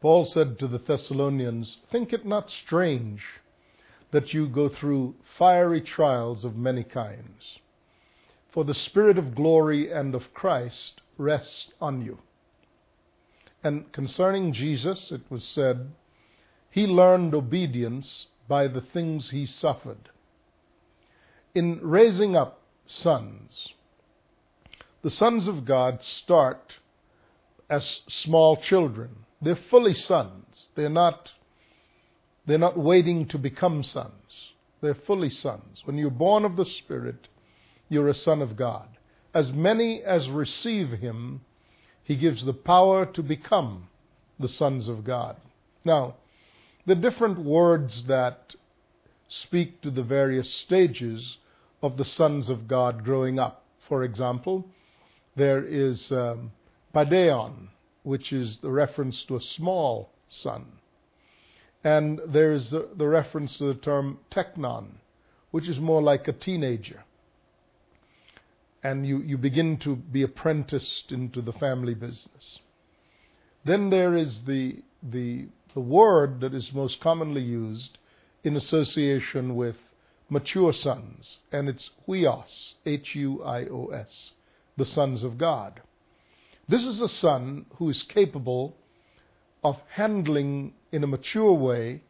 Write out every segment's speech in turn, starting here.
Paul said to the Thessalonians, Think it not strange that you go through fiery trials of many kinds, for the Spirit of glory and of Christ rests on you. And concerning Jesus, it was said, He learned obedience by the things he suffered. In raising up sons, the sons of God start as small children. They're fully sons. They're not, they're not waiting to become sons. They're fully sons. When you're born of the Spirit, you're a son of God. As many as receive him, he gives the power to become the sons of God. Now, the different words that speak to the various stages of the sons of God growing up. For example, there is um, Paidion, which is the reference to a small son. And there's the, the reference to the term teknon, which is more like a teenager. And you, you begin to be apprenticed into the family business. Then there is the, the, the word that is most commonly used in association with mature sons, and it's huios, H U I O S, the sons of God. This is a son who is capable of handling in a mature way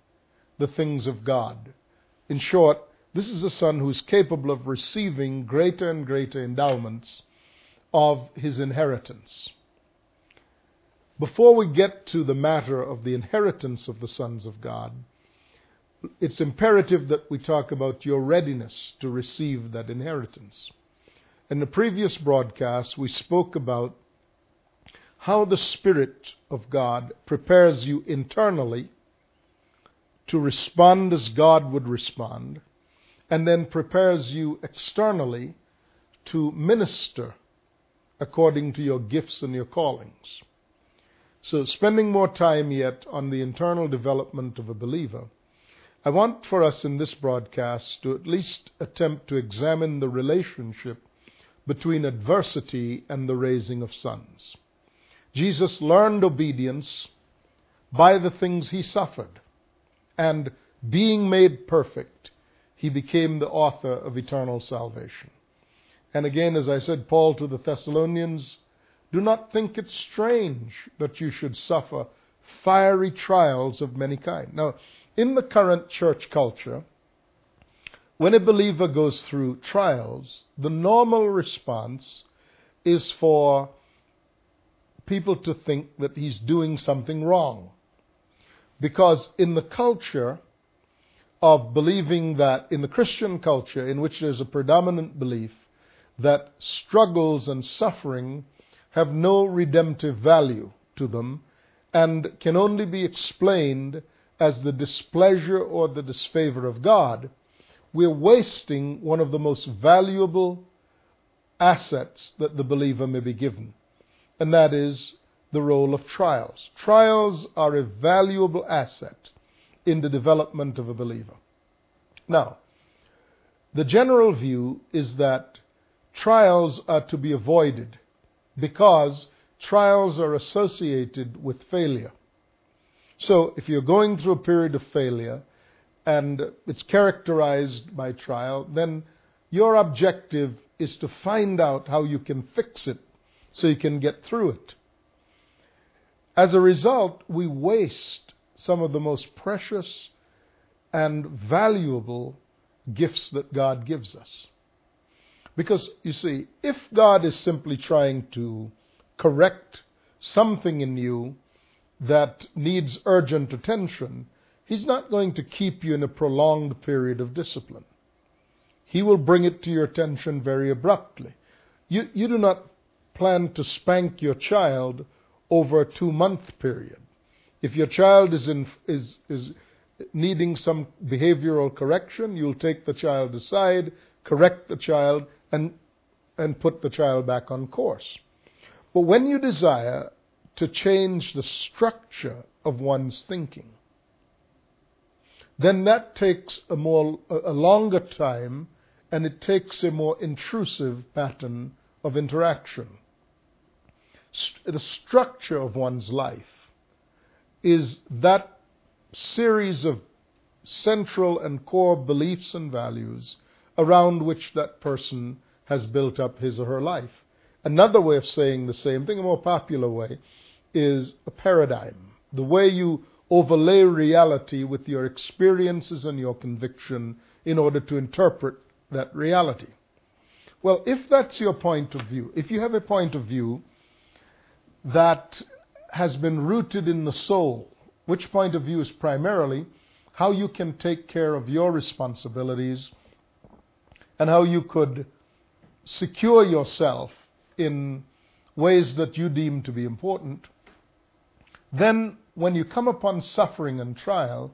the things of God. In short, this is a son who is capable of receiving greater and greater endowments of his inheritance. Before we get to the matter of the inheritance of the sons of God, it's imperative that we talk about your readiness to receive that inheritance. In the previous broadcast, we spoke about how the Spirit of God prepares you internally to respond as God would respond, and then prepares you externally to minister according to your gifts and your callings. So, spending more time yet on the internal development of a believer, I want for us in this broadcast to at least attempt to examine the relationship between adversity and the raising of sons. Jesus learned obedience by the things he suffered, and being made perfect, he became the author of eternal salvation. And again, as I said, Paul to the Thessalonians, do not think it strange that you should suffer fiery trials of many kinds. Now, in the current church culture, when a believer goes through trials, the normal response is for people to think that he's doing something wrong. Because in the culture of believing that, in the Christian culture, in which there's a predominant belief that struggles and suffering have no redemptive value to them and can only be explained as the displeasure or the disfavor of God, we're wasting one of the most valuable assets that the believer may be given, and that is the role of trials. Trials are a valuable asset in the development of a believer. Now, the general view is that trials are to be avoided because trials are associated with failure. So, if you're going through a period of failure, and it's characterized by trial, then your objective is to find out how you can fix it so you can get through it. As a result, we waste some of the most precious and valuable gifts that God gives us. Because, you see, if God is simply trying to correct something in you that needs urgent attention, He's not going to keep you in a prolonged period of discipline. He will bring it to your attention very abruptly. You, you do not plan to spank your child over a two month period. If your child is, in, is, is needing some behavioral correction, you'll take the child aside, correct the child, and, and put the child back on course. But when you desire to change the structure of one's thinking, then that takes a more a longer time and it takes a more intrusive pattern of interaction. St- the structure of one's life is that series of central and core beliefs and values around which that person has built up his or her life. Another way of saying the same thing, a more popular way, is a paradigm. The way you overlay reality with your experiences and your conviction in order to interpret that reality. Well, if that's your point of view, if you have a point of view that has been rooted in the soul, which point of view is primarily how you can take care of your responsibilities and how you could secure yourself in ways that you deem to be important, then when you come upon suffering and trial,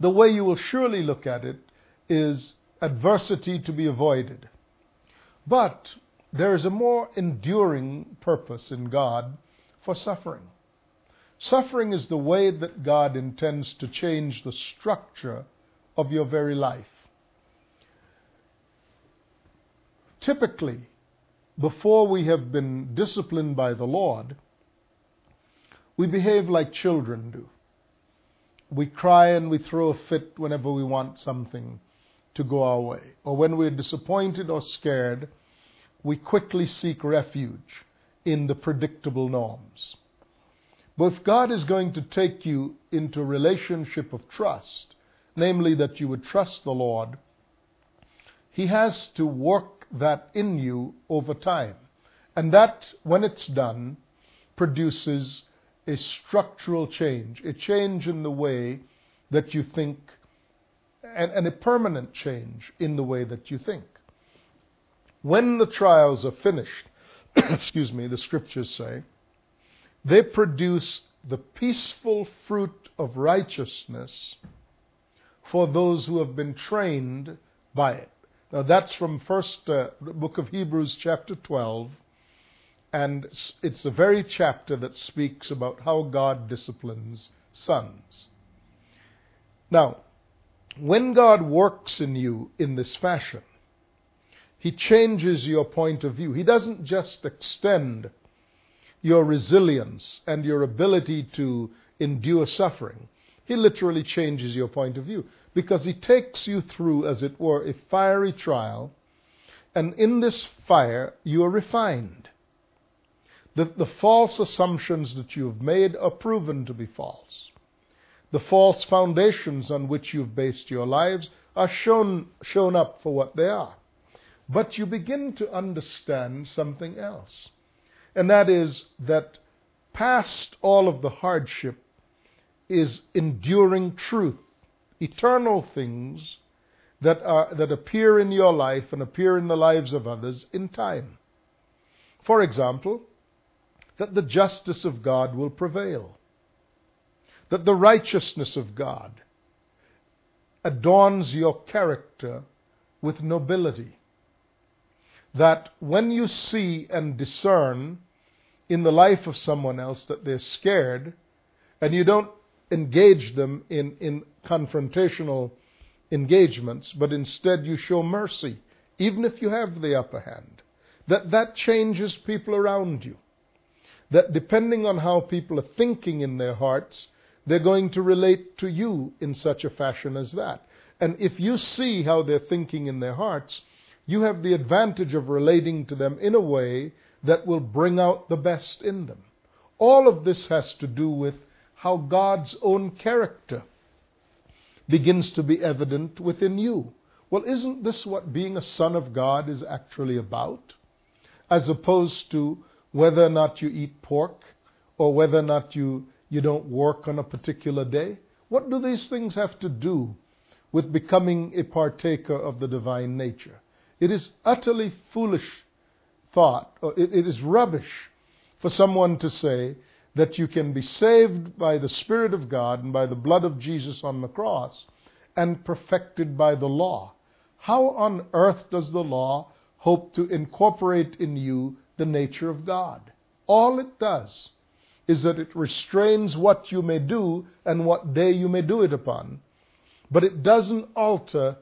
the way you will surely look at it is adversity to be avoided. But there is a more enduring purpose in God for suffering. Suffering is the way that God intends to change the structure of your very life. Typically, before we have been disciplined by the Lord, we behave like children do. We cry and we throw a fit whenever we want something to go our way. Or when we're disappointed or scared, we quickly seek refuge in the predictable norms. But if God is going to take you into a relationship of trust, namely that you would trust the Lord, He has to work that in you over time. And that, when it's done, produces a structural change, a change in the way that you think, and, and, a permanent change in the way that you think. When the trials are finished, excuse me, the scriptures say, they produce the peaceful fruit of righteousness for those who have been trained by it. Now that's from first uh, book of Hebrews chapter 12 and it's the very chapter that speaks about how God disciplines sons. Now, when God works in you in this fashion, He changes your point of view. He doesn't just extend your resilience and your ability to endure suffering. He literally changes your point of view because He takes you through, as it were, a fiery trial, and in this fire you are refined. The, the false assumptions that you have made are proven to be false. The false foundations on which you've based your lives are shown, shown up for what they are. But you begin to understand something else. And that is that past all of the hardship is enduring truth, eternal things that, are, that appear in your life and appear in the lives of others in time. For example, that the justice of God will prevail, that the righteousness of God adorns your character with nobility, that when you see and discern in the life of someone else that they're scared, and you don't engage them in, in confrontational engagements, but instead you show mercy, even if you have the upper hand, that that changes people around you that depending on how people are thinking in their hearts, they're going to relate to you in such a fashion as that. And if you see how they're thinking in their hearts, you have the advantage of relating to them in a way that will bring out the best in them. All of this has to do with how God's own character begins to be evident within you. Well, isn't this what being a son of God is actually about? As opposed to whether or not you eat pork or whether or not you, you don't work on a particular day? What do these things have to do with becoming a partaker of the divine nature? It is utterly foolish thought, or it, it is rubbish for someone to say that you can be saved by the Spirit of God and by the blood of Jesus on the cross and perfected by the law. How on earth does the law hope to incorporate in you the nature of God. All it does is that it restrains what you may do and what day you may do it upon. But it doesn't alter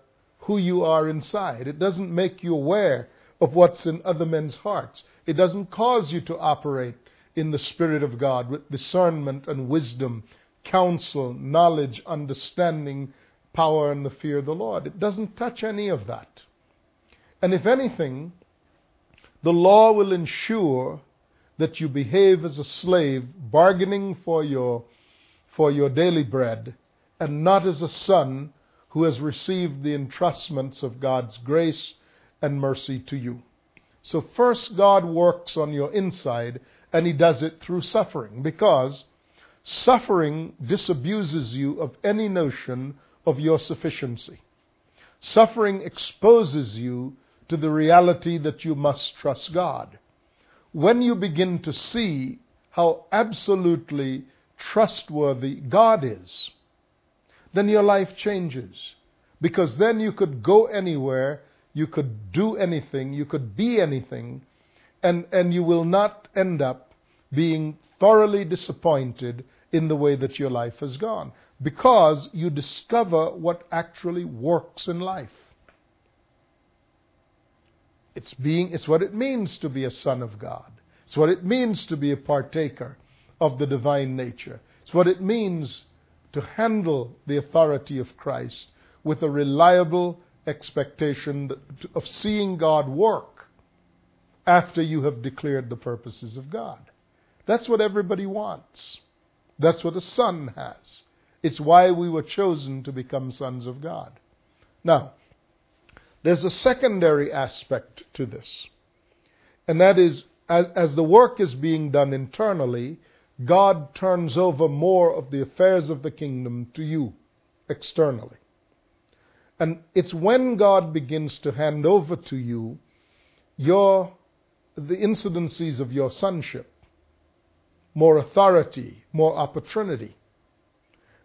who you are inside. It doesn't make you aware of what's in other men's hearts. It doesn't cause you to operate in the Spirit of God with discernment and wisdom, counsel, knowledge, understanding, power, and the fear of the Lord. It doesn't touch any of that. And if anything, the law will ensure that you behave as a slave, bargaining for your, for your daily bread, and not as a son who has received the entrustments of God's grace and mercy to you. So first God works on your inside and he does it through suffering because suffering disabuses you of any notion of your sufficiency. Suffering exposes you to the reality that you must trust God. When you begin to see how absolutely trustworthy God is, then your life changes. Because then you could go anywhere you could do anything, you could be anything, and, and you will not end up being thoroughly disappointed in the way that your life has gone because you discover what actually works in life. It's being it's what it means to be a son of God. It's what it means to be a partaker of the divine nature. It's what it means to handle the authority of Christ with a reliable expectation of seeing God work after you have declared the purposes of God. That's what everybody wants. That's what a son has. It's why we were chosen to become sons of God. Now, there's a secondary aspect to this, and that is as, as the work is being done internally, God turns over more of the affairs of the kingdom to you externally. And it's when God begins to hand over to you your the incidences of your sonship, more authority, more opportunity,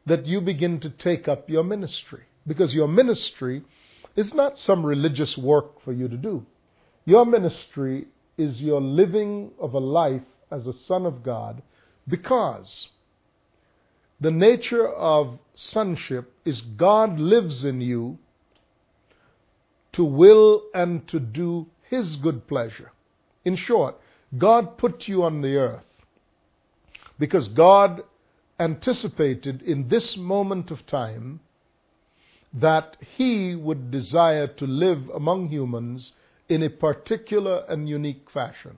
that you begin to take up your ministry. Because your ministry is not some religious work for you to do. Your ministry is your living of a life as a son of God because the nature of sonship is God lives in you to will and to do His good pleasure. In short, God put you on the earth because God anticipated in this moment of time that He would desire to live among humans in a particular and unique fashion.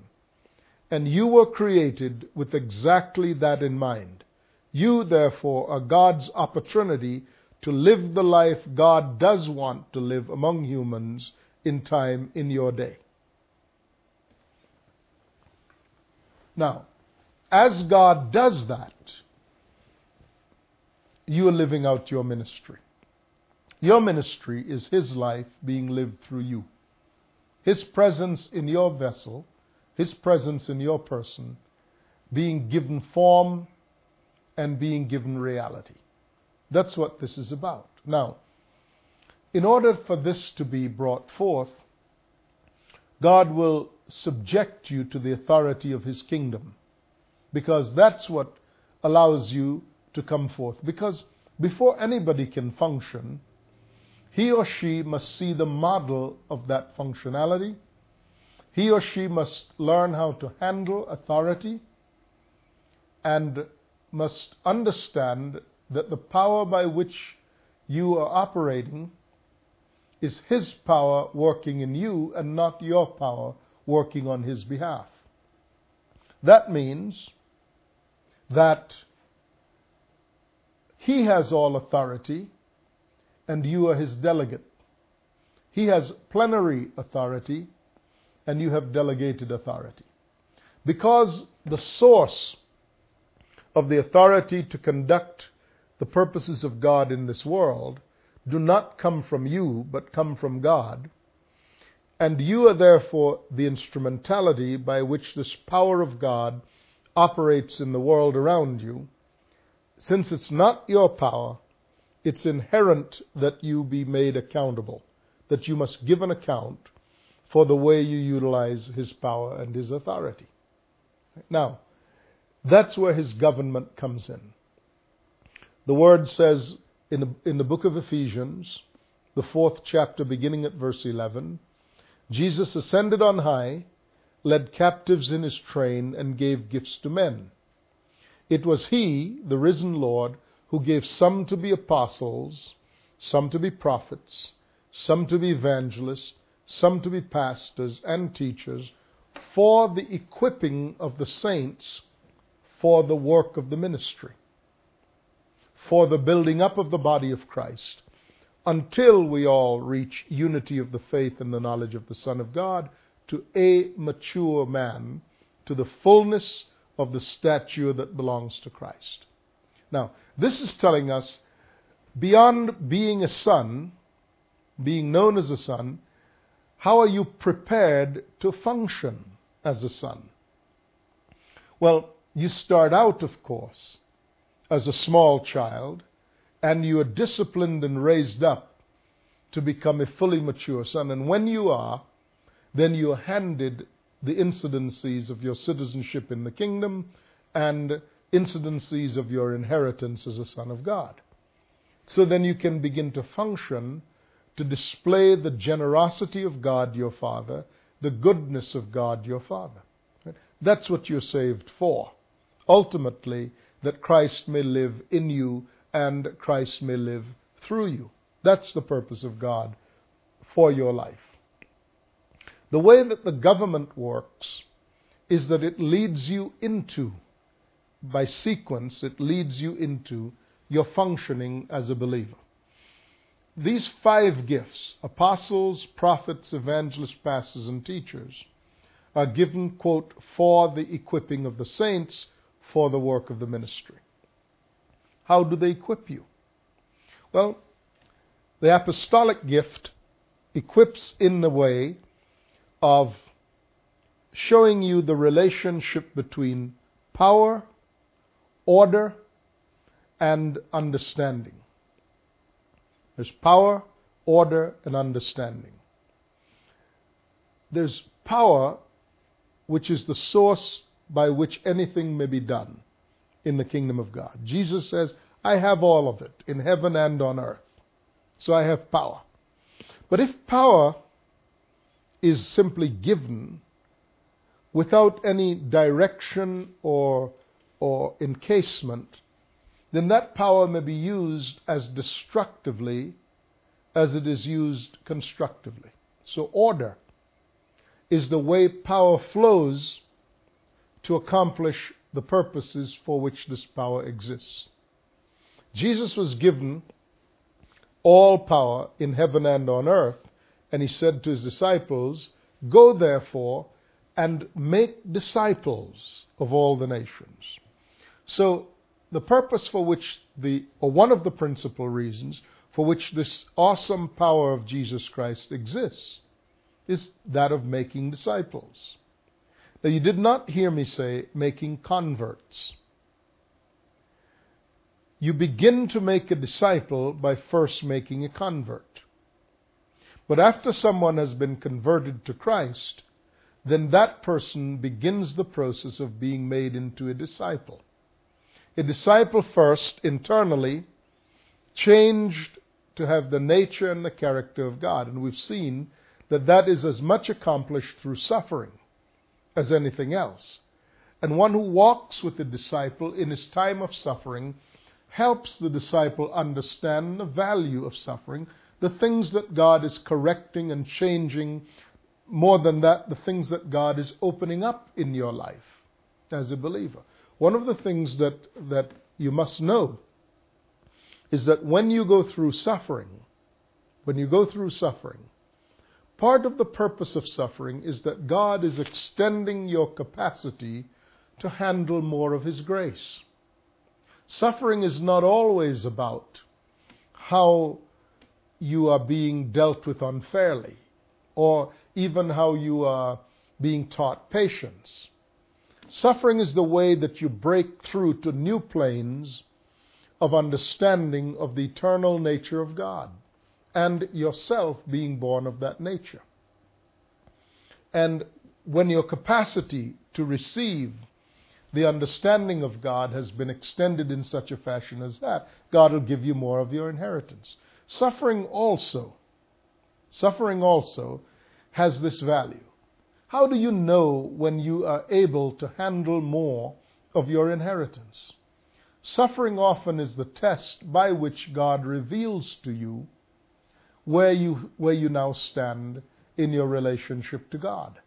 And you were created with exactly that in mind. You, therefore, are God's opportunity to live the life God does want to live among humans in time in your day. Now, as God does that, you are living out your ministry. Your ministry is His life being lived through you. His presence in your vessel, His presence in your person, being given form and being given reality. That's what this is about. Now, in order for this to be brought forth, God will subject you to the authority of His kingdom because that's what allows you to come forth. Because before anybody can function, he or she must see the model of that functionality. He or she must learn how to handle authority and must understand that the power by which you are operating is His power working in you and not your power working on His behalf. That means that He has all authority and you are His delegate. He has plenary authority and you have delegated authority. Because the source of the authority to conduct the purposes of God in this world do not come from you, but come from God. And you are therefore the instrumentality by which this power of God operates in the world around you. Since it's not your power, it's inherent that you be made accountable, that you must give an account for the way you utilize His power and His authority. Now, that's where his government comes in. The word says in the, in the book of Ephesians, the fourth chapter, beginning at verse 11, Jesus ascended on high led captives in his train, and gave gifts to men. It was he, the risen Lord, who gave some to be apostles, some to be prophets, some to be evangelists, some to be pastors and teachers, for the equipping of the saints for the work of the ministry, for the building up of the body of Christ, until we all reach unity of the faith and the knowledge of the Son of God, to a mature man, to the fullness of the stature that belongs to Christ. Now, this is telling us beyond being a son, being known as a son, how are you prepared to function as a son? Well, you start out, of course, as a small child, and you are disciplined and raised up to become a fully mature son. And when you are, then you are handed the incidences of your citizenship in the kingdom and incidences of your inheritance as a son of God. So then you can begin to function to display the generosity of God your Father, the goodness of God your Father. That's what you're saved for ultimately that Christ may live in you and Christ may live through you. That's the purpose of God for your life. The way that the government works is that it leads you into, by sequence, it leads you into your functioning as a believer. These five gifts apostles, prophets, evangelists, pastors, and teachers are given, quote, for the equipping of the saints for the work of the ministry. How do they equip you? Well, the apostolic gift equips in the way of showing you the relationship between power, order, and understanding. There's power, order, and understanding. There's power, which is the source by which anything may be done in the kingdom of God. Jesus says, I have all of it in heaven and on earth. So I have power. But if power is simply given without any direction or, or encasement, then that power may be used as destructively as it is used constructively. So order is the way power flows to accomplish the purposes for which this power exists. Jesus was given all power in heaven and on earth, and he said to his disciples, Go therefore and make disciples of all the nations. So, the purpose for which the, or one of the principal reasons for which this awesome power of Jesus Christ exists, is that of making disciples. Now, you did not hear me say making converts. You begin to make a disciple by first making a convert. But after someone has been converted to Christ, then that person begins the process of being made into a disciple. A disciple first, internally, changed to have the nature and the character of God. And we've seen that that is as much accomplished through suffering as anything else. And one who walks with the disciple in his time of suffering helps the disciple understand the value of suffering, the things that God is correcting and changing. More than that, the things that God is opening up in your life as a believer. One of the things that, that you must know is that when you go through suffering, when you go through suffering, Part of the purpose of suffering is that God is extending your capacity to handle more of His grace. Suffering is not always about how you are being dealt with unfairly or even how you are being taught patience. Suffering is the way that you break through to new planes of understanding of the eternal nature of God and yourself being born of that nature. And when your capacity to receive the understanding of God has been extended in such a fashion as that, God will give you more of your inheritance. Suffering also, suffering also has this value. How do you know when you are able to handle more of your inheritance? Suffering often is the test by which God reveals to you where you, where you now stand in your relationship to God.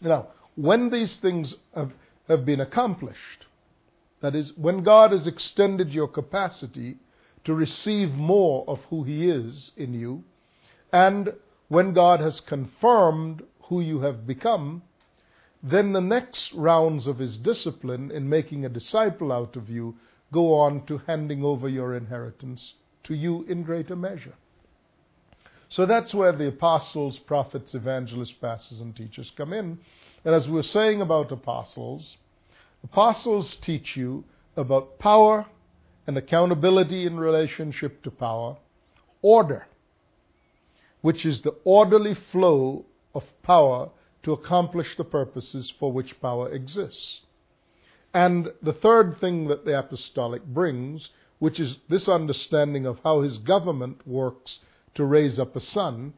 Now, when these things have, have been accomplished, that is, when God has extended your capacity to receive more of who He is in you, and when God has confirmed who you have become, then the next rounds of his discipline in making a disciple out of you go on to handing over your inheritance to you in greater measure. So that's where the apostles, prophets, evangelists, pastors, and teachers come in. And as we were saying about apostles, apostles teach you about power and accountability in relationship to power, order, which is the orderly flow of power to accomplish the purposes for which power exists. And the third thing that the apostolic brings, which is this understanding of how his government works to raise up a son,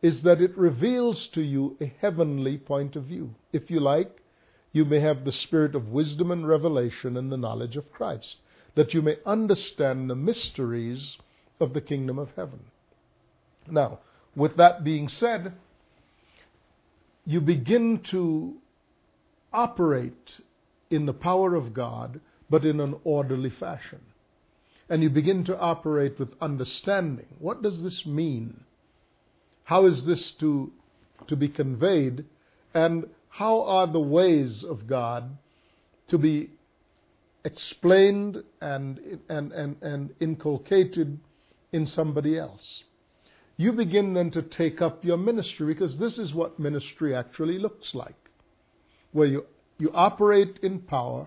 is that it reveals to you a heavenly point of view. If you like, you may have the spirit of wisdom and revelation and the knowledge of Christ, that you may understand the mysteries of the kingdom of heaven. Now, with that being said, you begin to operate in the power of God, but in an orderly fashion. And you begin to operate with understanding. What does this mean? How is this to, to be conveyed? And how are the ways of God to be explained and, and, and, and inculcated in somebody else? You begin then to take up your ministry because this is what ministry actually looks like. Where you, you operate in power,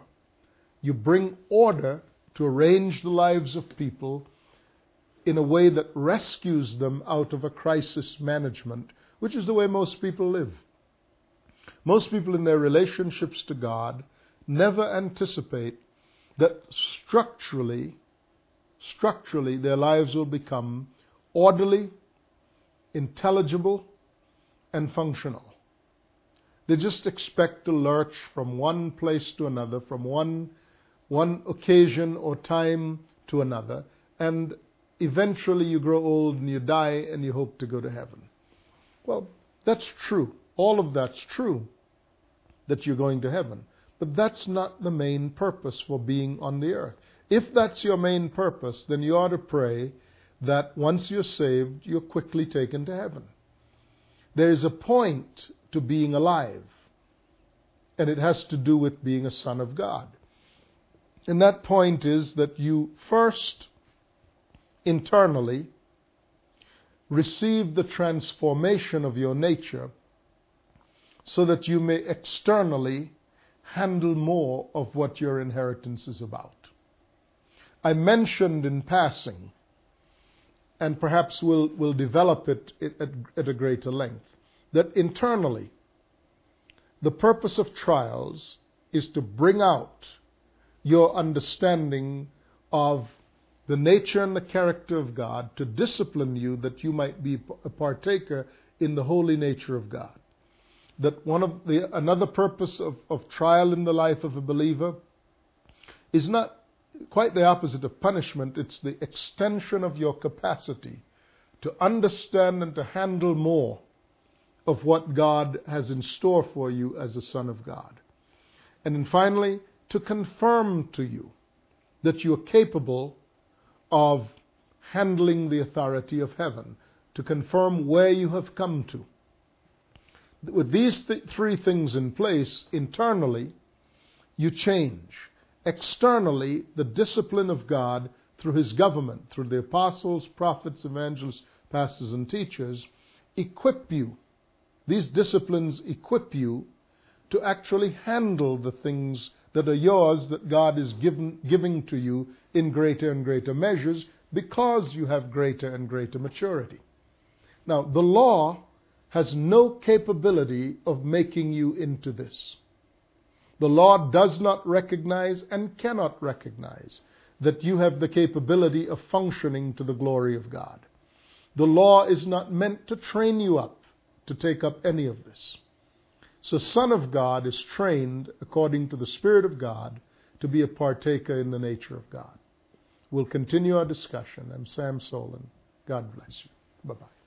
you bring order to arrange the lives of people in a way that rescues them out of a crisis management, which is the way most people live. Most people in their relationships to God never anticipate that structurally, structurally their lives will become orderly, intelligible, and functional. They just expect to lurch from one place to another, from one, one occasion or time to another, and eventually you grow old and you die and you hope to go to heaven. Well, that's true. All of that's true that you're going to heaven. But that's not the main purpose for being on the earth. If that's your main purpose, then you ought to pray that once you're saved, you're quickly taken to heaven. There is a point to being alive, and it has to do with being a son of God. And that point is that you first internally receive the transformation of your nature so that you may externally handle more of what your inheritance is about. I mentioned in passing and perhaps we'll, develop it at, at a greater length. That internally, the purpose of trials is to bring out your understanding of the nature and the character of God, to discipline you that you might be a partaker in the holy nature of God. That one of the another purpose of, of trial in the life of a believer is not quite the opposite of punishment. It's the extension of your capacity to understand and to handle more of what God has in store for you as a son of God. And then finally, to confirm to you that you're capable of handling the authority of heaven, to confirm where you have come to. With these th- three things in place, internally, you change externally the discipline of God through his government, through the apostles, prophets, evangelists, pastors, and teachers, equip you. These disciplines equip you to actually handle the things that are yours that God is given, giving to you in greater and greater measures because you have greater and greater maturity. Now, the law has no capability of making you into this. The law does not recognize and cannot recognize that you have the capability of functioning to the glory of God. The law is not meant to train you up to take up any of this. So, Son of God is trained according to the Spirit of God to be a partaker in the nature of God. We'll continue our discussion. I'm Sam Soleyn. God bless you. Bye bye.